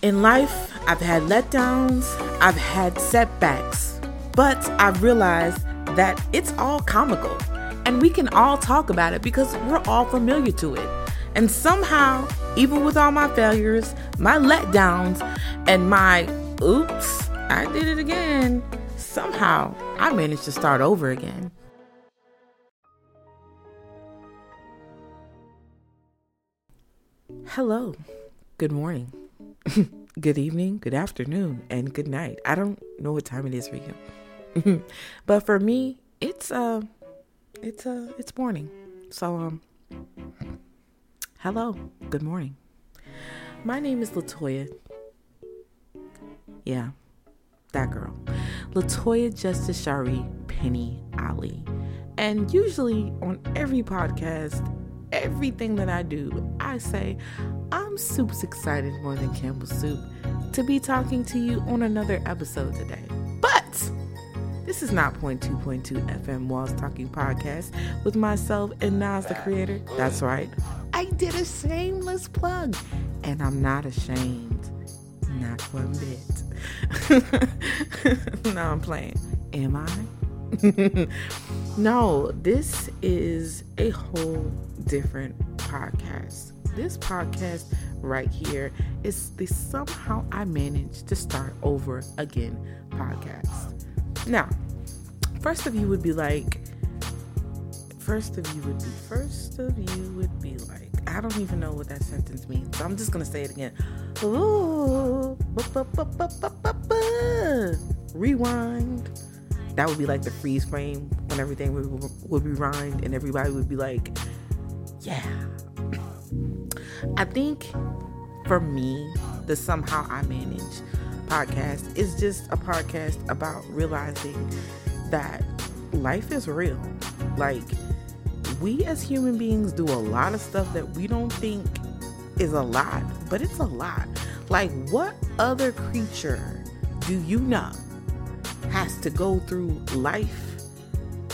In life, I've had letdowns, I've had setbacks, but I've realized that it's all comical and we can all talk about it because we're all familiar to it. And somehow, even with all my failures, my letdowns, and my oops, I did it again, somehow I managed to start over again. Hello, good morning. good evening, good afternoon, and good night. I don't know what time it is for you. but for me, it's uh it's uh it's morning. So um hello, good morning. My name is Latoya. Yeah, that girl. Latoya Justice Shari Penny Ali. And usually on every podcast, everything that I do, I say, Super excited more than Campbell Soup to be talking to you on another episode today. But this is not Point 2.2 FM Walls Talking Podcast with myself and Nas the creator. That's right. I did a shameless plug, and I'm not ashamed. Not one bit. no, I'm playing. Am I? no, this is a whole different podcast. This podcast right here is the somehow I managed to start over again podcast. Now, first of you would be like, first of you would be, first of you would be like, I don't even know what that sentence means. So I'm just gonna say it again. Ooh, rewind. That would be like the freeze frame when everything would, would rewind and everybody would be like, yeah. I think for me, the Somehow I Manage podcast is just a podcast about realizing that life is real. Like, we as human beings do a lot of stuff that we don't think is a lot, but it's a lot. Like, what other creature do you know has to go through life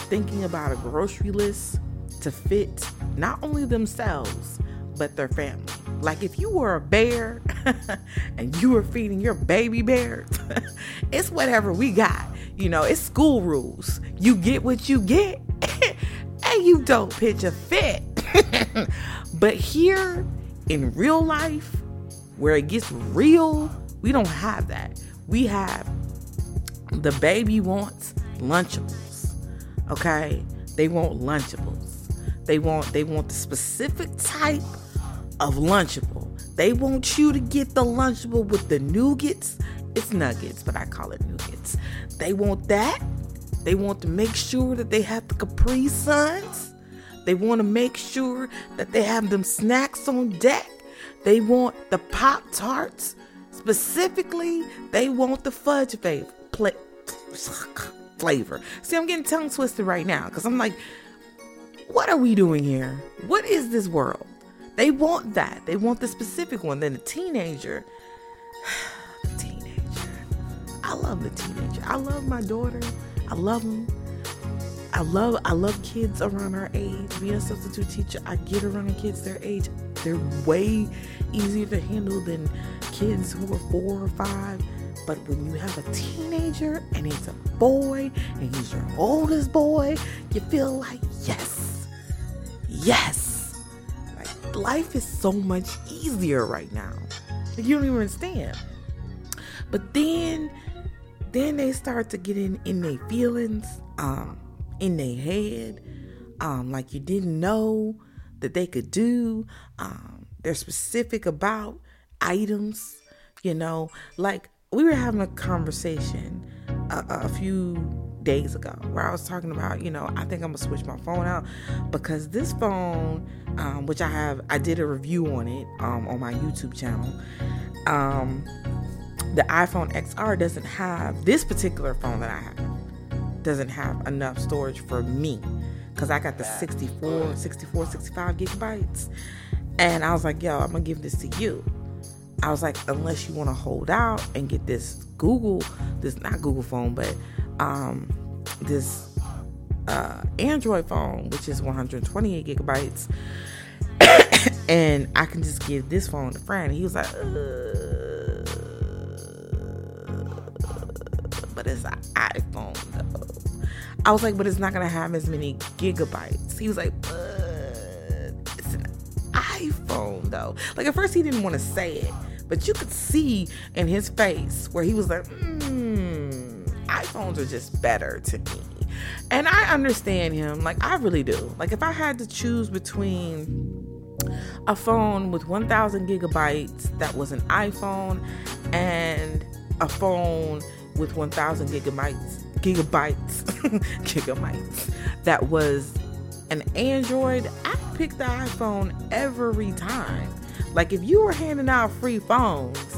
thinking about a grocery list to fit not only themselves, but their family? Like, if you were a bear and you were feeding your baby bears, it's whatever we got. You know, it's school rules. You get what you get, and you don't pitch a fit. but here in real life, where it gets real, we don't have that. We have the baby wants Lunchables. Okay? They want Lunchables. They want they want the specific type of Lunchable. They want you to get the Lunchable with the nougats. It's nuggets, but I call it nougats. They want that. They want to make sure that they have the Capri Suns. They want to make sure that they have them snacks on deck. They want the Pop Tarts. Specifically, they want the fudge flavor. flavor. See, I'm getting tongue twisted right now because I'm like, what are we doing here? What is this world? They want that. They want the specific one. Then the teenager. the teenager. I love the teenager. I love my daughter. I love them. I love I love kids around our age. Being a substitute teacher, I get around kids their age. They're way easier to handle than kids who are four or five. But when you have a teenager and he's a boy and he's your oldest boy, you feel like yes, yes. Life is so much easier right now. You don't even understand. But then, then they start to get in in their feelings. Um, in their head, um, like you didn't know that they could do. Um, they're specific about items, you know, like we were having a conversation a, a few days ago where I was talking about, you know, I think I'm gonna switch my phone out because this phone, um, which I have, I did a review on it um, on my YouTube channel. Um, the iPhone XR doesn't have this particular phone that I have doesn't have enough storage for me because I got the 64, 64, 65 gigabytes. And I was like, yo, I'm gonna give this to you. I was like, unless you want to hold out and get this Google, this not Google phone, but um, this uh, Android phone, which is 128 gigabytes. and I can just give this phone to friend. And he was like, uh, but it's an iPhone though. I was like, but it's not gonna have as many gigabytes. He was like, but it's an iPhone though. Like at first he didn't want to say it, but you could see in his face where he was like, mm, iPhones are just better to me. And I understand him. Like I really do. Like if I had to choose between a phone with 1000 gigabytes that was an iPhone and a phone with 1000 gigabytes gigabytes gigabytes that was an Android, I'd pick the iPhone every time. Like if you were handing out free phones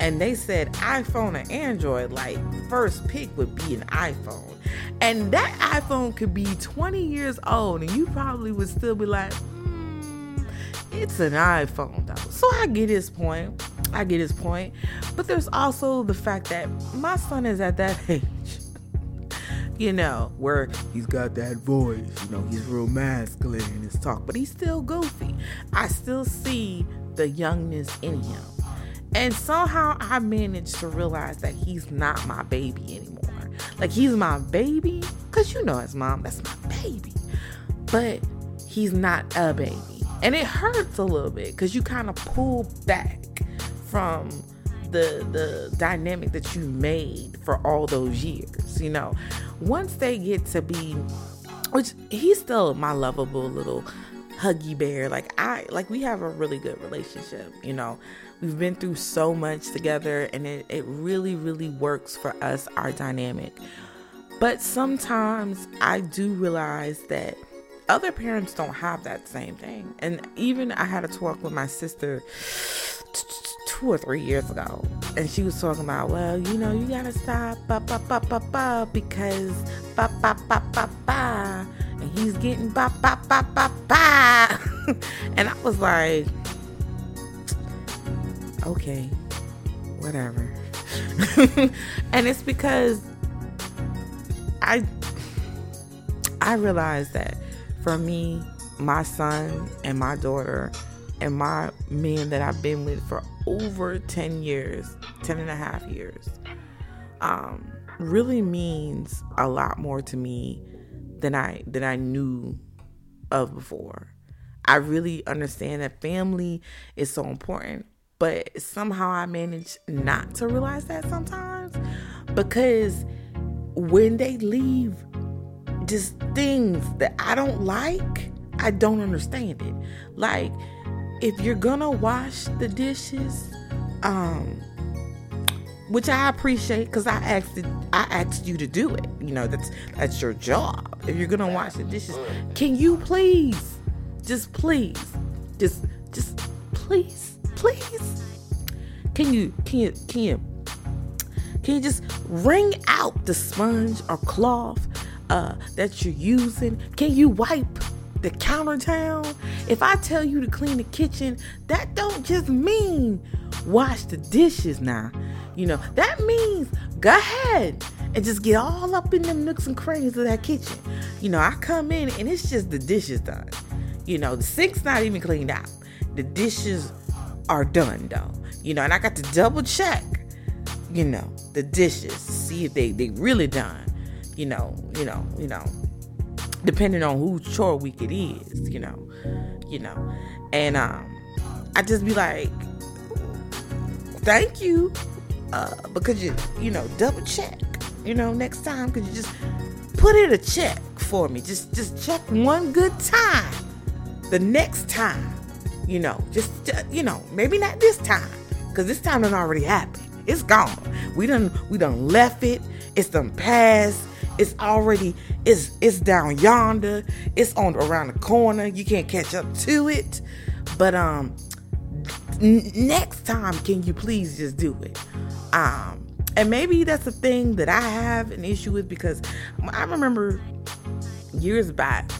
and they said iPhone or Android, like first pick would be an iPhone. And that iPhone could be 20 years old and you probably would still be like, mm, it's an iPhone though. So I get his point. I get his point. But there's also the fact that my son is at that age you know, where he's got that voice, you know, he's real masculine in his talk, but he's still goofy. I still see the youngness in him. And somehow I managed to realize that he's not my baby anymore. Like he's my baby, because you know as mom, that's my baby. But he's not a baby. And it hurts a little bit because you kind of pull back from the the dynamic that you made for all those years, you know. Once they get to be which he's still my lovable little huggy bear. Like I like we have a really good relationship, you know. We've been through so much together and it, it really, really works for us, our dynamic. But sometimes I do realize that other parents don't have that same thing. And even I had a talk with my sister two or three years ago, and she was talking about, well, you know, you gotta stop, ba ba ba ba ba, because ba ba ba ba ba, and he's getting ba ba ba ba ba, and I was like, okay, whatever, and it's because I I realized that for me, my son and my daughter and my men that I've been with for over 10 years, 10 and a half years, um, really means a lot more to me than I than I knew of before. I really understand that family is so important, but somehow I manage not to realize that sometimes because when they leave just things that I don't like, I don't understand it. Like if you're gonna wash the dishes, um, which I appreciate because I asked it, I asked you to do it. You know, that's that's your job. If you're gonna wash the dishes, can you please, just please, just just please, please, can you can you can you can you just wring out the sponge or cloth uh, that you're using? Can you wipe the counter down. If I tell you to clean the kitchen, that don't just mean wash the dishes now. You know, that means go ahead and just get all up in them nooks and crannies of that kitchen. You know, I come in and it's just the dishes done. You know, the sink's not even cleaned out. The dishes are done though. You know, and I got to double check, you know, the dishes see if they they really done. You know, you know, you know, depending on whose chore week it is, you know, you know, and um, I just be like, thank you, uh, because you, you know, double check, you know, next time, could you just put in a check for me, just just check one good time, the next time, you know, just you know, maybe not this time, because this time it already happened, it's gone, we done we done left it, it's done passed it's already it's it's down yonder. It's on around the corner. You can't catch up to it. But um n- next time can you please just do it? Um and maybe that's the thing that I have an issue with because I remember years back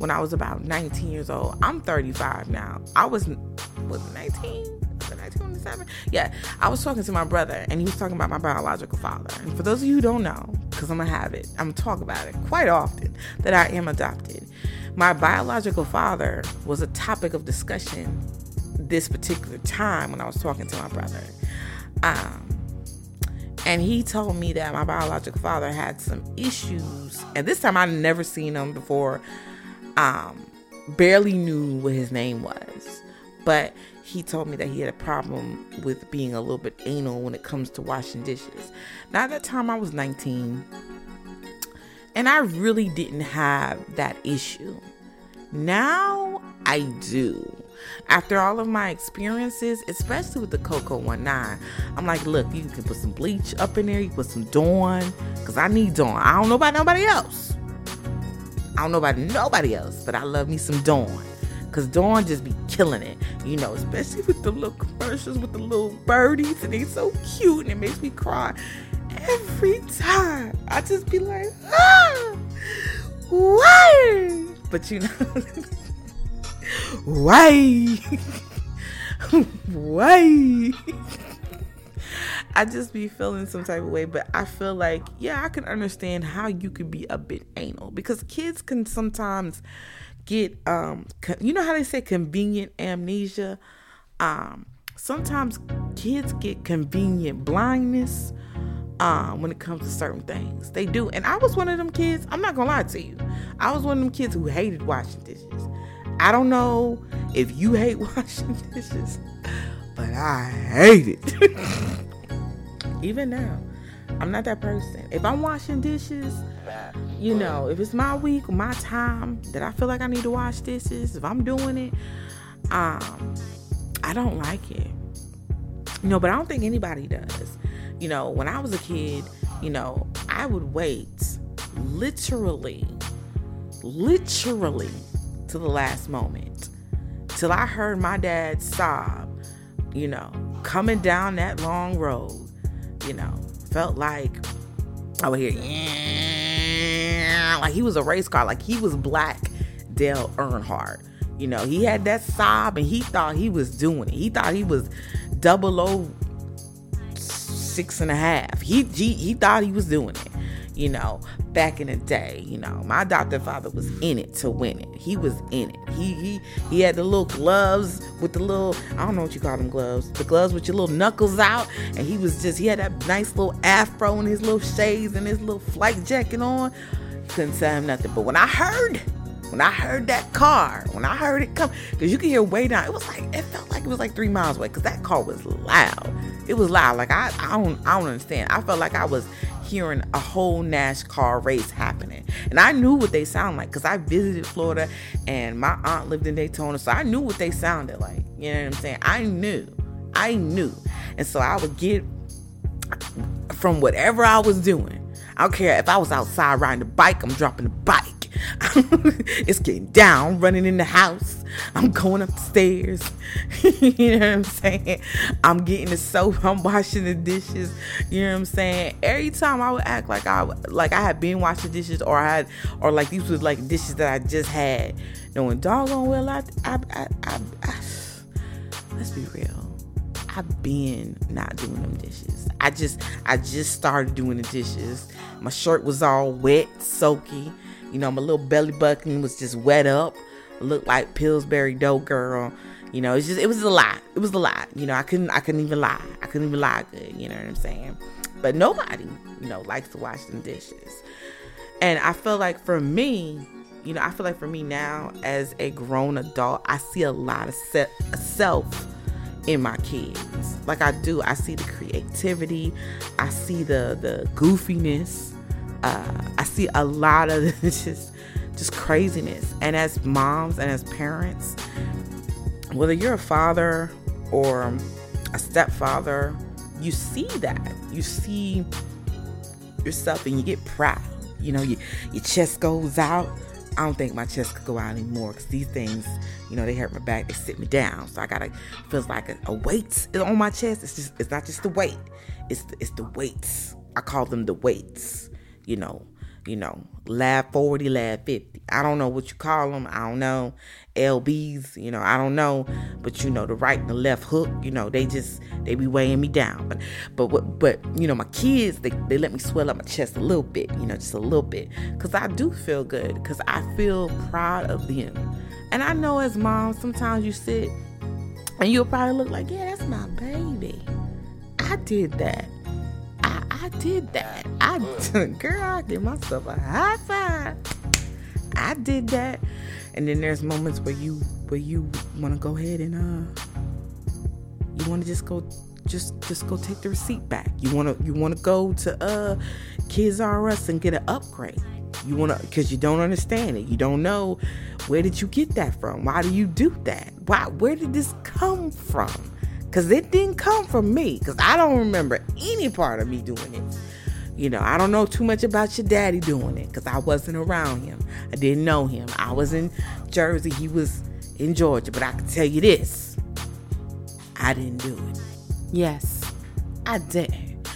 when I was about 19 years old. I'm 35 now. I was was 19 1927? Yeah, I was talking to my brother and he was talking about my biological father. And for those of you who don't know, because I'm gonna have it, I'm gonna talk about it quite often that I am adopted. My biological father was a topic of discussion this particular time when I was talking to my brother. Um, And he told me that my biological father had some issues. And this time I'd never seen him before. Um, barely knew what his name was. But he told me that he had a problem with being a little bit anal when it comes to washing dishes. Now, at that time, I was 19, and I really didn't have that issue. Now I do. After all of my experiences, especially with the Coco 19, I'm like, look, you can put some bleach up in there, you put some Dawn, because I need Dawn. I don't know about nobody else. I don't know about nobody else, but I love me some Dawn. Cause Dawn just be killing it, you know, especially with the little commercials with the little birdies, and they so cute, and it makes me cry every time. I just be like, ah, why? But you know, why, why? I just be feeling some type of way, but I feel like, yeah, I can understand how you could be a bit anal because kids can sometimes get um you know how they say convenient amnesia? Um sometimes kids get convenient blindness um when it comes to certain things. They do and i was one of them kids i'm not gonna lie to you. I was one of them kids who hated washing dishes. I don't know if you hate washing dishes but i hate it even now I'm not that person. If I'm washing dishes, you know, if it's my week, my time that I feel like I need to wash dishes, if I'm doing it, um, I don't like it. You know, but I don't think anybody does. You know, when I was a kid, you know, I would wait literally, literally to the last moment till I heard my dad Saab, you know, coming down that long road, you know, felt like I would hear, yeah, like he was a race car, like he was black Dale Earnhardt. You know, he had that Saab and he thought he was doing it. He thought he was double O six and a half. He, he, he thought he was doing it you know, back in the day, you know, my adopted father was in it to win it. He was in it. He he he had the little gloves with the little I don't know what you call them gloves. The gloves with your little knuckles out, and he was just he had that nice little afro and his little shades and his little flight jacket on. Couldn't say him nothing. But when I heard when I heard that car, when I heard it come, because you can hear way down, it was like it felt like it was like three miles away, because that car was loud. It was loud. Like I, I don't, I don't understand. I felt like I was hearing a whole NASCAR race happening. And I knew what they sound like because I visited Florida and my aunt lived in Daytona. So I knew what they sounded like. You know what I'm saying? I knew. I knew. And so I would get from whatever I was doing. I don't care if I was outside riding the bike, I'm dropping the bike. it's getting down, running in the house. I'm going up the stairs. you know what I'm saying? I'm getting the soap. I'm washing the dishes. You know what I'm saying? Every time I would act like I like I had been washing dishes, or I had, or like these was like dishes that I just had. Knowing doggone well, I, I, I, I, I let's be real. I've been not doing them dishes. I just I just started doing the dishes. My shirt was all wet, soaky. You know, my little belly button was just wet up. I looked like Pillsbury Dough girl. You know, it's just it was a lot. It was a lot. You know, I couldn't I couldn't even lie. I couldn't even lie good. You know what I'm saying? But nobody, you know, likes to wash them dishes. And I feel like for me, you know, I feel like for me now as a grown adult, I see a lot of se- self in my kids. Like I do, I see the creativity, I see the the goofiness, uh, see a lot of just just craziness. And as moms and as parents, whether you're a father or a stepfather, you see that. You see yourself and you get proud. You know, you, your chest goes out. I don't think my chest could go out anymore because these things, you know, they hurt my back. They sit me down, so I gotta feels like a, a weight on my chest. It's just it's not just the weight. It's the, it's the weights. I call them the weights you know, you know, lab 40, lab 50. I don't know what you call them. I don't know. LBs, you know, I don't know. But you know, the right and the left hook, you know, they just they be weighing me down. But but but you know, my kids, they, they let me swell up my chest a little bit, you know, just a little bit. Cause I do feel good. Cause I feel proud of them. And I know as moms, sometimes you sit and you'll probably look like, yeah, that's my baby. I did that. I, did that. I girl, I give myself a high five. I did that. And then there's moments where you where you want to go ahead and uh you want to just go just just go take the receipt back. You want to you want to go to uh Kids R Us and get an upgrade. You want to cuz you don't understand it. You don't know where did you get that from? Why do you do that? Why where did this come from? Cuz it didn't come from me cuz I don't remember any part of me doing it. You know, I don't know too much about your daddy doing it cuz I wasn't around him. I didn't know him. I was in Jersey, he was in Georgia, but I can tell you this. I didn't do it. Yes, I did.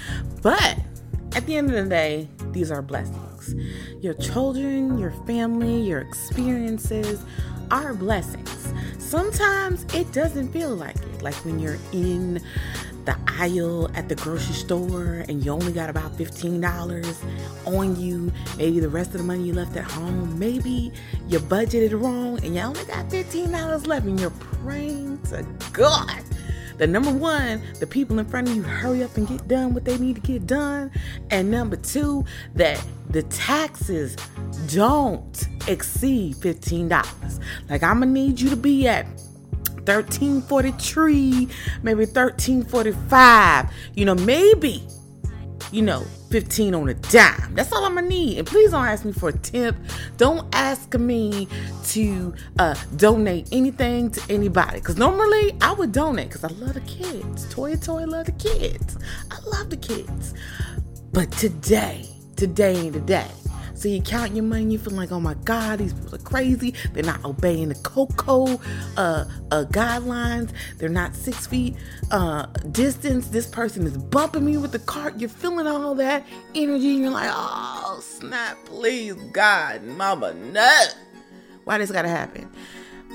But at the end of the day, these are blessings. Your children, your family, your experiences are blessings. Sometimes it doesn't feel like it. Like when you're in the aisle at the grocery store and you only got about $15 on you. Maybe the rest of the money you left at home. Maybe you budgeted wrong and you only got $15 left and you're praying to God the number one, the people in front of you hurry up and get done what they need to get done. And number two, that the taxes don't exceed $15. Like I'm gonna need you to be at 1343, maybe 1345. You know, maybe, you know, 15 on a dime. That's all I'm gonna need. And please don't ask me for a tip. Don't ask me to uh, donate anything to anybody. Cause normally I would donate because I love the kids. Toy Toy love the kids. I love the kids. But today, today ain't the day. So you count your money, you feel like, oh my God, these people are crazy. They're not obeying the COCO uh, uh, guidelines. They're not six feet uh, distance. This person is bumping me with the cart. You're feeling all that energy, and you're like, oh snap, please, God, Mama, no. Why this gotta happen?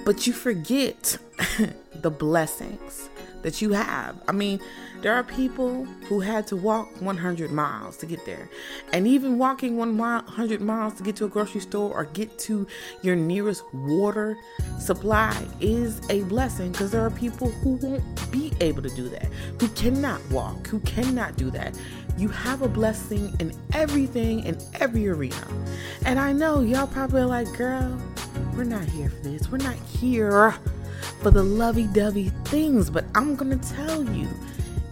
But you forget the blessings that you have. I mean, there are people who had to walk 100 miles to get there. And even walking 100 miles to get to a grocery store or get to your nearest water supply is a blessing because there are people who won't be able to do that, who cannot walk, who cannot do that. You have a blessing in everything in every arena. And I know y'all probably like, girl, we're not here for this. We're not here for the lovey dovey things, but I'm gonna tell you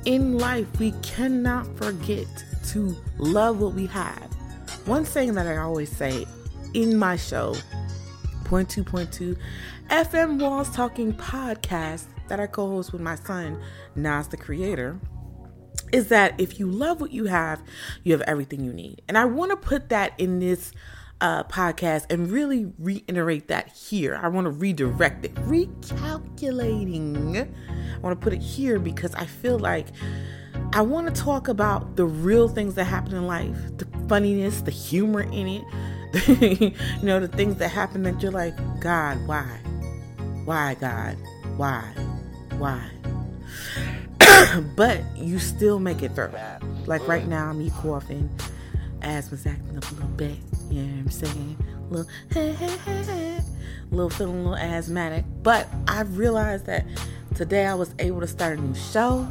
in life, we cannot forget to love what we have. One thing that I always say in my show, Point Two Point Two, FM Walls Talking podcast that I co host with my son, Nas the Creator, is that if you love what you have, you have everything you need. And I want to put that in this uh, podcast and really reiterate that here. I want to redirect it, recalculating. I want to put it here because I feel like I want to talk about the real things that happen in life, the funniness, the humor in it, you know, the things that happen that you're like, God, why? Why, God? Why? Why? but you still make it through. Like right now, me coughing, asthma's acting up a little bit. You know what I'm saying? Little, hey, hey, hey, hey. A little feeling a little asthmatic. But I realized that today I was able to start a new show.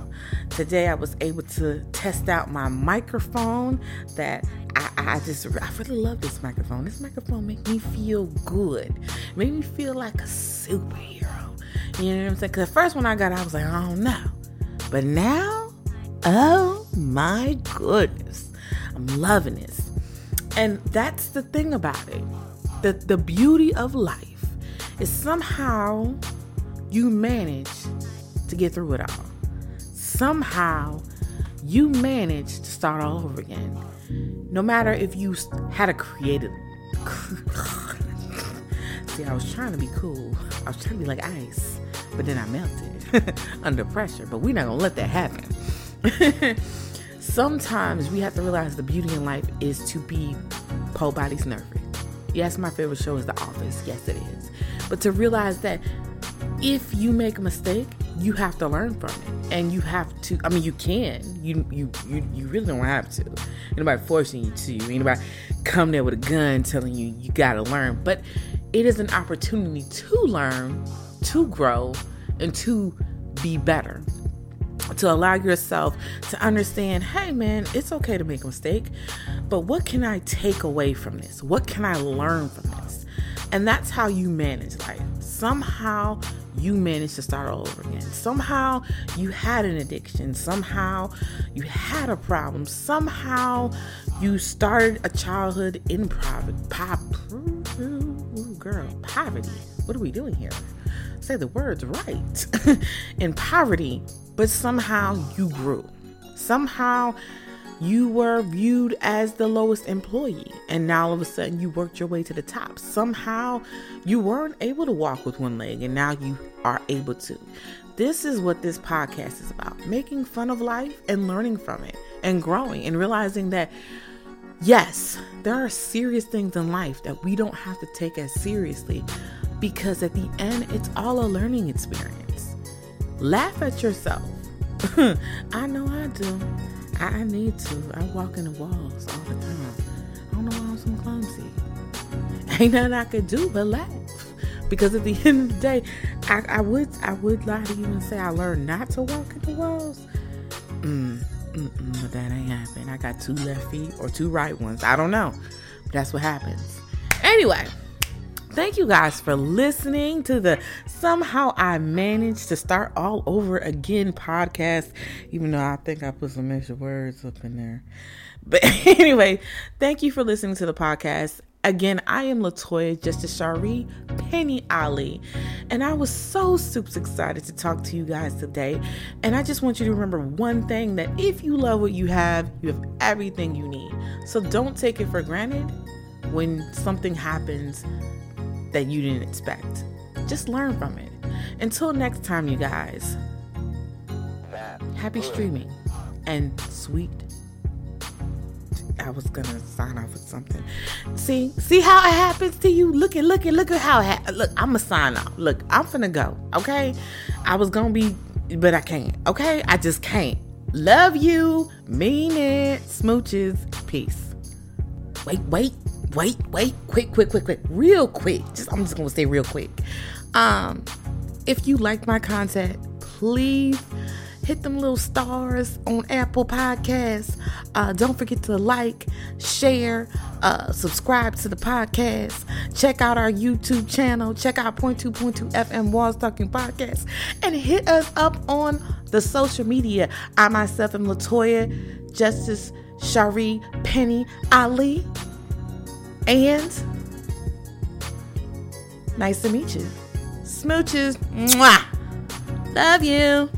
Today I was able to test out my microphone that I, I just I really love this microphone. This microphone makes me feel good. Make me feel like a superhero. You know what I'm saying? Cause the first one I got, I was like, I don't know. But now, oh my goodness. I'm loving this. And that's the thing about it. The, the beauty of life is somehow you manage to get through it all. Somehow you manage to start all over again. No matter if you had a creative. See, I was trying to be cool. I was trying to be like ice, but then I melted under pressure. But we're not gonna let that happen. sometimes we have to realize the beauty in life is to be po body's nervous. Yes, my favorite show is The Office. Yes, it is. But to realize that if you make a mistake, you have to learn from it, and you have to. I mean, you can. You you you, you really don't have to. Anybody forcing you to. Anybody come there with a gun telling you you got to learn. But it is an opportunity to learn, to grow, and to be better to allow yourself to understand hey man it's okay to make a mistake but what can i take away from this? What can i learn from this? And that's how you manage life. Somehow you managed to start all over again. Somehow you had an addiction. Somehow you had a problem. Somehow you started a childhood in poverty. Pop girl poverty. What are we doing here say the words right in poverty but somehow you grew. Somehow you were viewed as the lowest employee, and now all of a sudden you worked your way to the top. Somehow you weren't able to walk with one leg, and now you are able to. This is what this podcast is about making fun of life and learning from it, and growing, and realizing that. Yes, there are serious things in life that we don't have to take as seriously because at the end, it's all a learning experience. Laugh at yourself. I know I do. I need to. I walk in the walls all the time. I don't know why I'm so clumsy. Ain't nothing I could do but laugh. Because at the end of the day, I, I would I would lie to you and say I learned not to walk in the walls. Mm, but that ain't happening. I got two left feet or two right ones. I don't know. But that's what happens. Anyway. Thank you guys for listening to the Somehow I Managed to Start All Over Again podcast, even though I think I put some extra words up in there. But anyway, thank you for listening to the podcast. Again, I am Latoya Justice Shari Penny Ali, and I was so super excited to talk to you guys today. And I just want you to remember one thing that if you love what you have, you have everything you need. So don't take it for granted when something happens that you didn't expect. Just learn from it. Until next time, you guys, happy streaming and sweet. I was gonna sign off with something. See, see how it happens to you. Look at, look at, look at how it. Ha- look, I'm gonna sign off. Look, I'm finna go. Okay, I was gonna be, but I can't. Okay, I just can't. Love you, mean it. Smooches, peace. Wait, wait wait, wait, quick, quick, quick, quick, real quick. Just I'm just gonna say real quick. Um, if you like my content, please hit them little stars on Apple Podcasts. Uh, don't forget to like, share, uh, subscribe to the podcast. Check out our YouTube channel. Check out Point Two Point Two FM Walls Talking Podcast, and hit us up on the social media. I myself am Latoya Justice Shari Penny Ali. And nice to meet you. Smooches. Mwah. Love you.